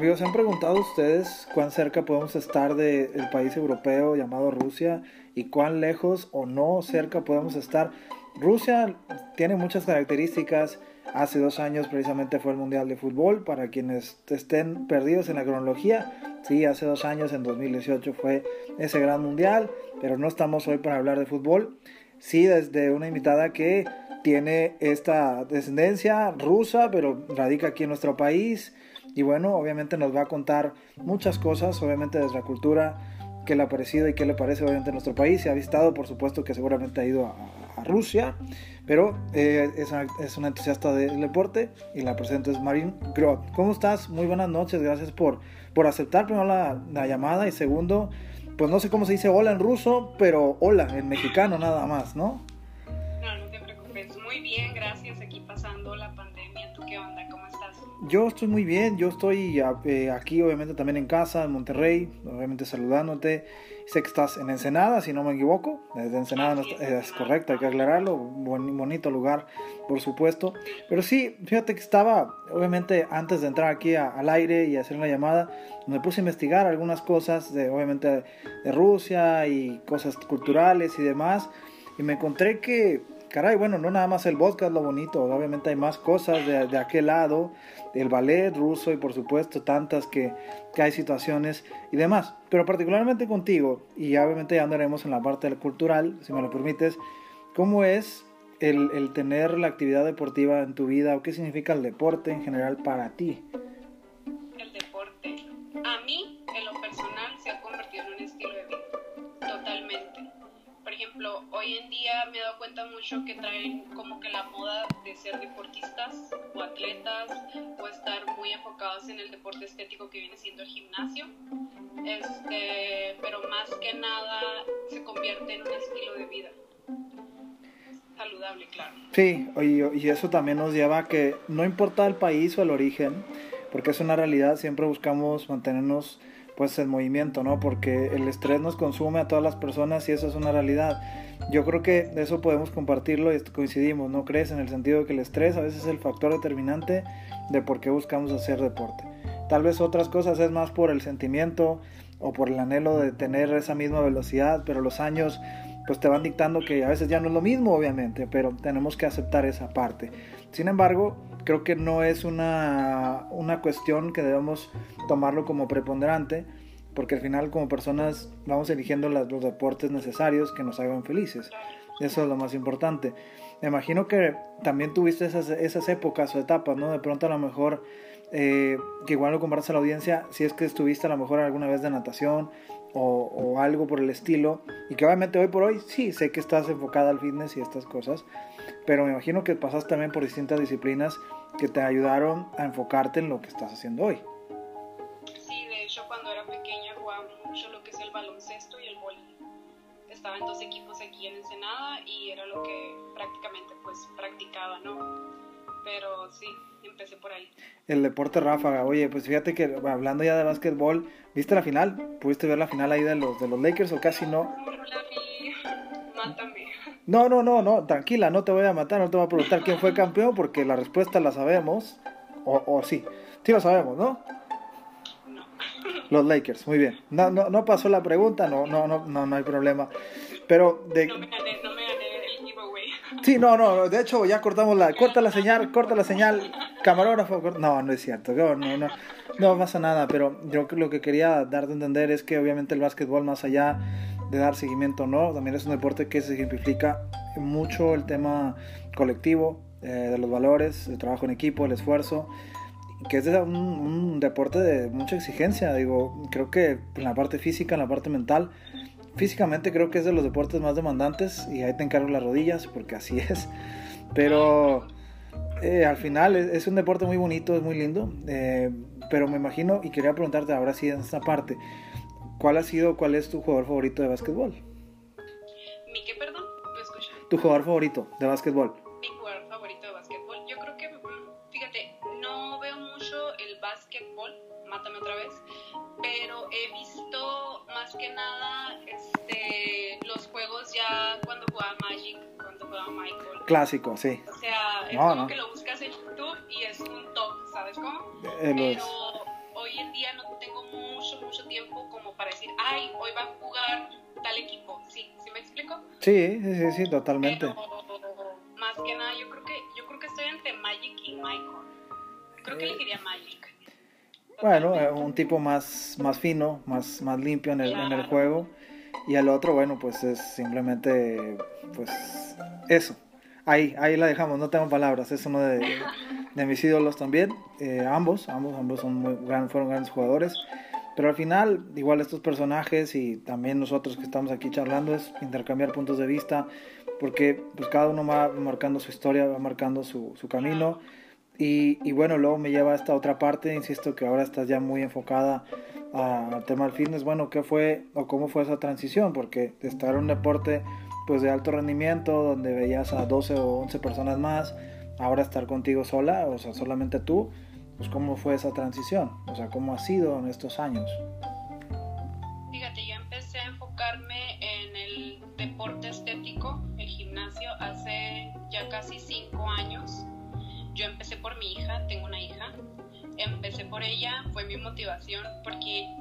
¿se han preguntado ustedes cuán cerca podemos estar del país europeo llamado Rusia y cuán lejos o no cerca podemos estar? Rusia tiene muchas características. Hace dos años precisamente fue el Mundial de Fútbol. Para quienes estén perdidos en la cronología, sí, hace dos años, en 2018, fue ese gran Mundial, pero no estamos hoy para hablar de fútbol. Sí, desde una invitada que tiene esta descendencia rusa, pero radica aquí en nuestro país. Y bueno, obviamente nos va a contar muchas cosas, obviamente desde la cultura, qué le ha parecido y qué le parece obviamente a nuestro país. Se ha visitado, por supuesto que seguramente ha ido a, Rusia, pero eh, es, una, entusiasta del deporte y la presento es Marin Groth. ¿Cómo estás? Muy buenas noches, gracias por, por aceptar primero la, la llamada y segundo, pues no sé cómo se dice hola en ruso, pero hola en mexicano nada más. No, Yo estoy muy bien. Yo estoy eh, aquí, obviamente, también en casa, en Monterrey. Obviamente, saludándote. Sé que estás en Ensenada, si no me equivoco. Desde Ensenada no está, es correcto, hay que aclararlo. Buen, bonito lugar, por supuesto. Pero sí, fíjate que estaba, obviamente, antes de entrar aquí a, al aire y hacer una llamada, me puse a investigar algunas cosas, de, obviamente, de Rusia y cosas culturales y demás. Y me encontré que caray, bueno, no nada más el vodka es lo bonito, obviamente hay más cosas de, de aquel lado, el ballet ruso y por supuesto tantas que, que, hay situaciones y demás. Pero particularmente contigo, y obviamente ya andaremos en la parte cultural, si me lo permites, ¿cómo es el, el tener la actividad deportiva en tu vida o qué significa el deporte en general para ti? El deporte, a mí, hoy en día me he dado cuenta mucho que traen como que la moda de ser deportistas o atletas o estar muy enfocados en el deporte estético que viene siendo el gimnasio. Este, pero más que nada se convierte en un estilo de vida. Saludable, claro. Sí, y, y eso también nos lleva a que no importa el país o el origen, porque es una realidad, siempre buscamos mantenernos pues el movimiento, ¿no? Porque el estrés nos consume a todas las personas y eso es una realidad. Yo creo que eso podemos compartirlo y coincidimos, ¿no crees? En el sentido de que el estrés a veces es el factor determinante de por qué buscamos hacer deporte. Tal vez otras cosas es más por el sentimiento o por el anhelo de tener esa misma velocidad, pero los años pues te van dictando que a veces ya no es lo mismo, obviamente, pero tenemos que aceptar esa parte. Sin embargo, creo que no es una, una cuestión que debemos tomarlo como preponderante, porque al final como personas vamos eligiendo los deportes necesarios que nos hagan felices. Eso es lo más importante. Me imagino que también tuviste esas, esas épocas o etapas, ¿no? De pronto a lo mejor, eh, que igual lo compartas a la audiencia, si es que estuviste a lo mejor alguna vez de natación o, o, algo por el estilo, y que obviamente hoy por hoy sí sé que estás enfocada al fitness y estas cosas, pero me imagino que pasas también por distintas disciplinas que te ayudaron a enfocarte en lo que estás haciendo hoy. Sí, de hecho cuando era pequeña jugaba mucho lo que es el baloncesto y el voleibol. Estaba en dos equipos aquí en Ensenada y era lo que prácticamente pues practicaba, ¿no? Pero sí, empecé por ahí. El deporte ráfaga, oye, pues fíjate que hablando ya de básquetbol, ¿viste la final? ¿Pudiste ver la final ahí de los, de los Lakers o casi no? No la vi, mátame. No, no, no, no, tranquila, no te voy a matar, no te voy a preguntar quién fue campeón porque la respuesta la sabemos. O, o sí, sí lo sabemos, ¿no? No. Los Lakers, muy bien. No, no, no pasó la pregunta, no, no, no, no, no hay problema. Pero de... No me gané, no me gané el giveaway. Sí, no, no, de hecho ya cortamos la, corta la señal, corta la señal, camarógrafo, no, no es cierto, no, pasa nada, pero yo lo que quería darte a entender es que obviamente el básquetbol más allá de dar seguimiento no, también es un deporte que se ejemplifica mucho el tema colectivo, eh, de los valores, el trabajo en equipo, el esfuerzo, que es un, un, deporte de mucha exigencia, digo, creo que en la parte física, en la parte mental, físicamente creo que es de los deportes más demandantes y ahí te encargo las rodillas porque así es, pero eh, al final es, es, un deporte muy bonito, es muy lindo, eh, pero me imagino y quería preguntarte ahora sí en esta parte, ¿Cuál ha sido, cuál es tu jugador favorito de básquetbol? ¿Mi qué, perdón? ¿Lo escuché? ¿Tu jugador favorito de básquetbol? Mi jugador favorito de básquetbol. Yo creo que, fíjate, no veo mucho el básquetbol, mátame otra vez, pero he visto más que nada este, los juegos ya cuando jugaba Magic, cuando jugaba Michael. Clásico, sí. O sea, es no, como no. que lo buscas en YouTube y es un top, ¿sabes cómo? Eh, pero hoy en día no tengo mucho, mucho tiempo como para decir, ay, hoy va a jugar tal equipo. ¿Sí? ¿Sí me explico? Sí, sí, sí, sí totalmente. más que nada, yo creo que, yo creo que estoy entre Magic y Michael. Creo que elegiría Magic. Bueno, eh, un tipo más, más fino, más, más limpio en el, en el juego. Y el otro, bueno, pues es simplemente, pues, eso. Ahí, ahí la dejamos, no tengo palabras. Es uno de, de mis ídolos también. Eh, ambos, ambos, ambos son muy gran, fueron grandes jugadores. Pero al final, igual estos personajes y también nosotros que estamos aquí charlando es intercambiar puntos de vista, porque pues cada uno va marcando su historia, va marcando su, su camino. Y, y, bueno, luego me lleva a esta otra parte, insisto que ahora estás ya muy enfocada al tema del fitness. Bueno, ¿qué fue o cómo fue esa transición? Porque estar en un deporte pues de alto rendimiento, donde veías a 12 o 11 personas más, ahora estar contigo sola, o sea, solamente tú, pues cómo fue esa transición, o sea, cómo ha sido en estos años. Fíjate, yo empecé a enfocarme en el deporte estético, el gimnasio, hace ya casi cinco años. Yo empecé por mi hija, tengo una hija, empecé por ella, fue mi motivación, porque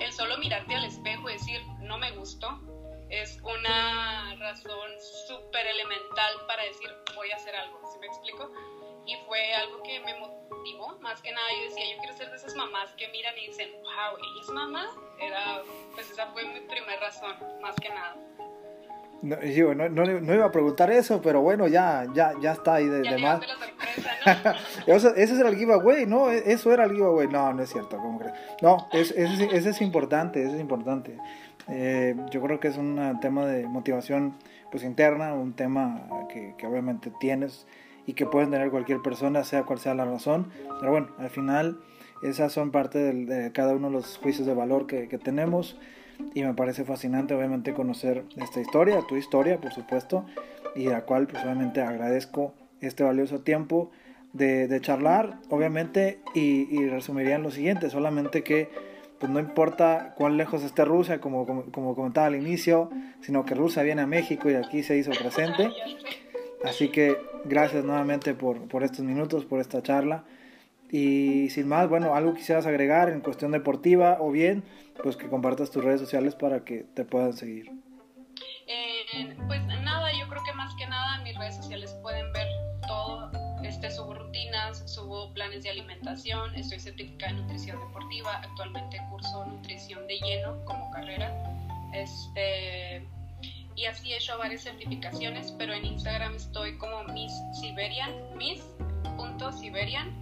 el solo mirarte al espejo y decir, no me gustó, es una razón súper elemental para decir, voy a hacer algo, ¿sí me explico? y fue algo que me motivó, más que nada yo decía, yo quiero ser de esas mamás que miran y dicen, wow, ella es mamá, era, pues esa fue mi primera razón, más que nada. No, yo no, no, no, iba a preguntar eso, pero bueno, ya, ya, ya está ahí de, ya de más. La sorpresa, ¿no? eso, ese era el giveaway, ¿no? E, Eso era el giveaway. No, no es cierto, ¿cómo crees? No, es, ese, ese es importante, ese es importante. Eh, yo creo que es un tema de motivación pues interna, un tema que, que obviamente tienes y que pueden tener cualquier persona, sea cual sea la razón. Pero bueno, al final esas son parte de cada uno de los juicios de valor que, que, tenemos y me parece fascinante obviamente conocer esta historia, tu historia por supuesto, y la cual pues obviamente agradezco este valioso tiempo de, de charlar, obviamente, y, y, resumiría en lo siguiente, solamente que pues no importa cuán lejos esté Rusia, como, como, como comentaba al inicio, sino que Rusia viene a México y aquí se hizo presente. Así que gracias nuevamente por, por, estos minutos, por esta charla. Y sin más, bueno, algo quisieras agregar en cuestión deportiva o bien, pues que compartas tus redes sociales para que te puedan seguir. Rutinas, subo planes de alimentación, estoy certificada en nutrición deportiva, actualmente curso nutrición de lleno como carrera. Este, y así he hecho varias certificaciones, pero en Instagram estoy como Miss Siberian, miss.siberian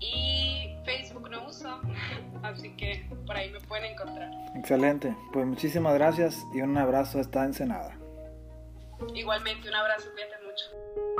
y Facebook no uso, así que por ahí me pueden encontrar. Excelente, pues muchísimas gracias y un abrazo hasta Ensenada. Igualmente, un abrazo, cuídate mucho.